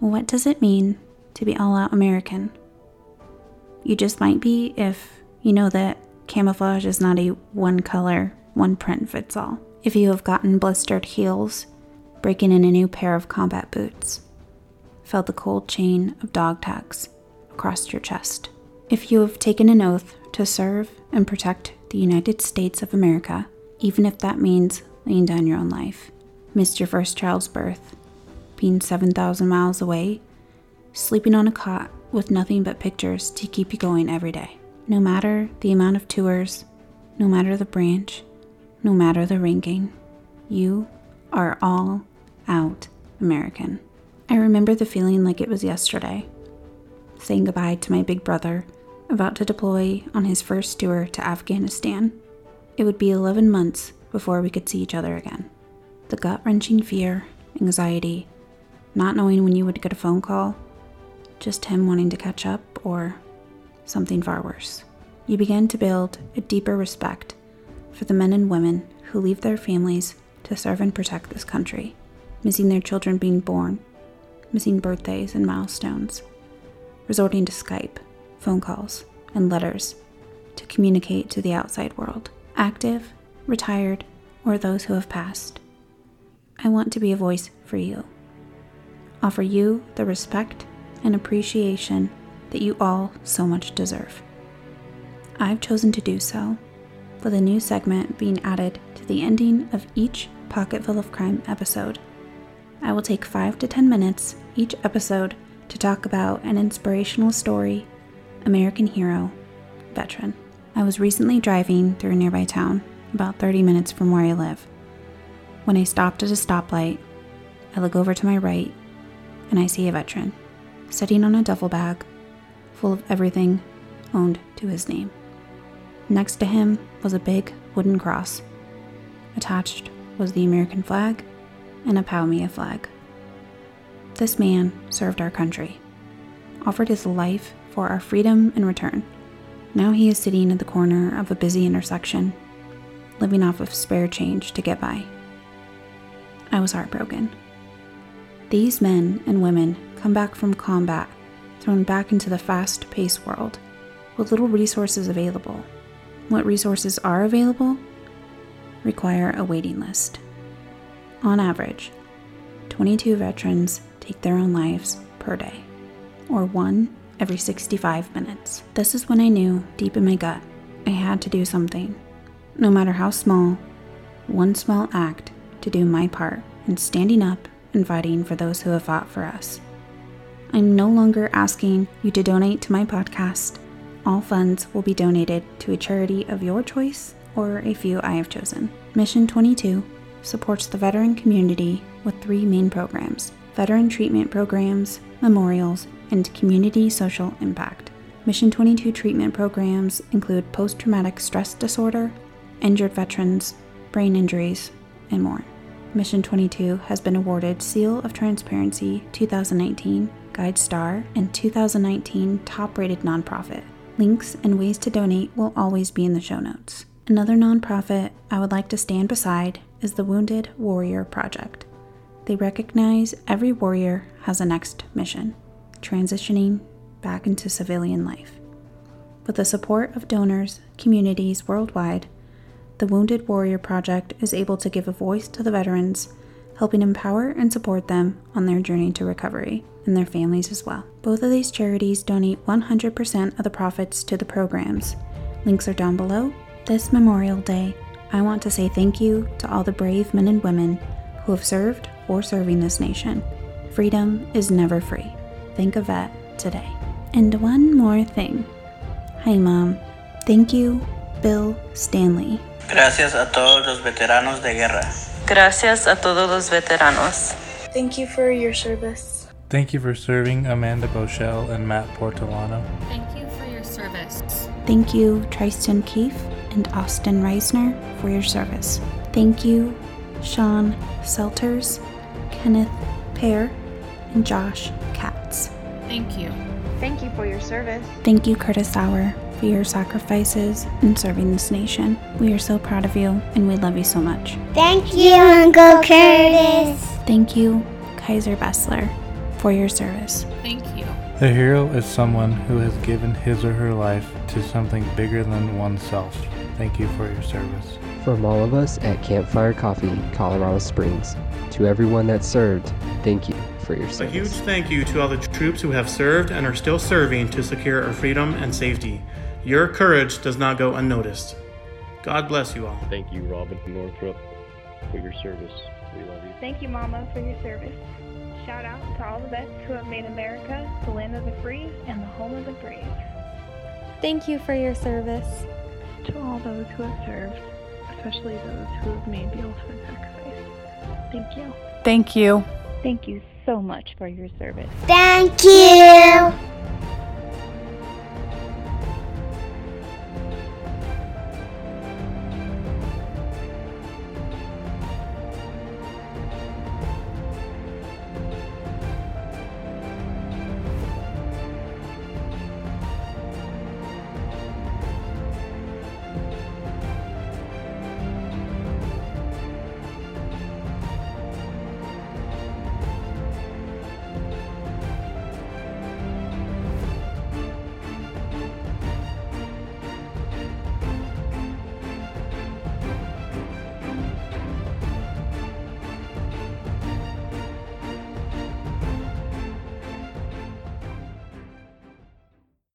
What does it mean to be all out American? You just might be if you know that camouflage is not a one color, one print fits all. If you have gotten blistered heels, breaking in a new pair of combat boots, felt the cold chain of dog tags across your chest. If you have taken an oath to serve and protect the United States of America, even if that means laying down your own life, missed your first child's birth, being 7,000 miles away, sleeping on a cot with nothing but pictures to keep you going every day. No matter the amount of tours, no matter the branch, no matter the ranking, you are all out American. I remember the feeling like it was yesterday, saying goodbye to my big brother, about to deploy on his first tour to Afghanistan. It would be 11 months before we could see each other again. The gut wrenching fear, anxiety, not knowing when you would get a phone call, just him wanting to catch up, or something far worse. You begin to build a deeper respect for the men and women who leave their families to serve and protect this country, missing their children being born, missing birthdays and milestones, resorting to Skype, phone calls, and letters to communicate to the outside world, active, retired, or those who have passed. I want to be a voice for you. Offer you the respect and appreciation that you all so much deserve. I've chosen to do so, with a new segment being added to the ending of each Pocketville of Crime episode. I will take 5 to 10 minutes each episode to talk about an inspirational story, American hero, veteran. I was recently driving through a nearby town, about 30 minutes from where I live. When I stopped at a stoplight, I look over to my right and I see a veteran sitting on a duffel bag full of everything owned to his name. Next to him was a big wooden cross. Attached was the American flag and a POW/MIA flag. This man served our country, offered his life for our freedom in return. Now he is sitting at the corner of a busy intersection, living off of spare change to get by. I was heartbroken. These men and women come back from combat, thrown back into the fast paced world, with little resources available. What resources are available require a waiting list. On average, 22 veterans take their own lives per day, or one every 65 minutes. This is when I knew, deep in my gut, I had to do something. No matter how small, one small act to do my part in standing up and fighting for those who have fought for us. I'm no longer asking you to donate to my podcast. All funds will be donated to a charity of your choice or a few I have chosen. Mission 22 supports the veteran community with three main programs veteran treatment programs, memorials, and community social impact. Mission 22 treatment programs include post traumatic stress disorder, injured veterans, brain injuries, and more. Mission 22 has been awarded Seal of Transparency 2019, GuideStar, and 2019 Top Rated Nonprofit. Links and ways to donate will always be in the show notes. Another nonprofit I would like to stand beside is the Wounded Warrior Project. They recognize every warrior has a next mission, transitioning back into civilian life. With the support of donors, communities worldwide, the Wounded Warrior Project is able to give a voice to the veterans, helping empower and support them on their journey to recovery and their families as well. Both of these charities donate 100% of the profits to the programs. Links are down below. This Memorial Day, I want to say thank you to all the brave men and women who have served or serving this nation. Freedom is never free. Think of that today. And one more thing. Hi, Mom. Thank you, Bill Stanley. Gracias a todos los veteranos de guerra. Gracias a todos los veteranos. Thank you for your service. Thank you for serving Amanda Boschel and Matt Portolano. Thank you for your service. Thank you, Tristan Keefe and Austin Reisner, for your service. Thank you, Sean Selters, Kenneth Pear, and Josh Katz. Thank you. Thank you for your service. Thank you, Curtis Sauer, for your sacrifices in serving this nation. We are so proud of you and we love you so much. Thank you, Uncle Curtis. Thank you, Kaiser Bessler, for your service. Thank you. A hero is someone who has given his or her life to something bigger than oneself. Thank you for your service. From all of us at Campfire Coffee, Colorado Springs, to everyone that served, thank you for your service. A huge thank you to all the troops who have served and are still serving to secure our freedom and safety. Your courage does not go unnoticed. God bless you all. Thank you, Robin Northrup, for your service. We love you. Thank you, Mama, for your service. Shout out to all the vets who have made America the land of the free and the home of the brave. Thank you for your service. To all those who have served, especially those who have made the ultimate sacrifice. Thank you. Thank you. Thank you so much for your service. Thank you.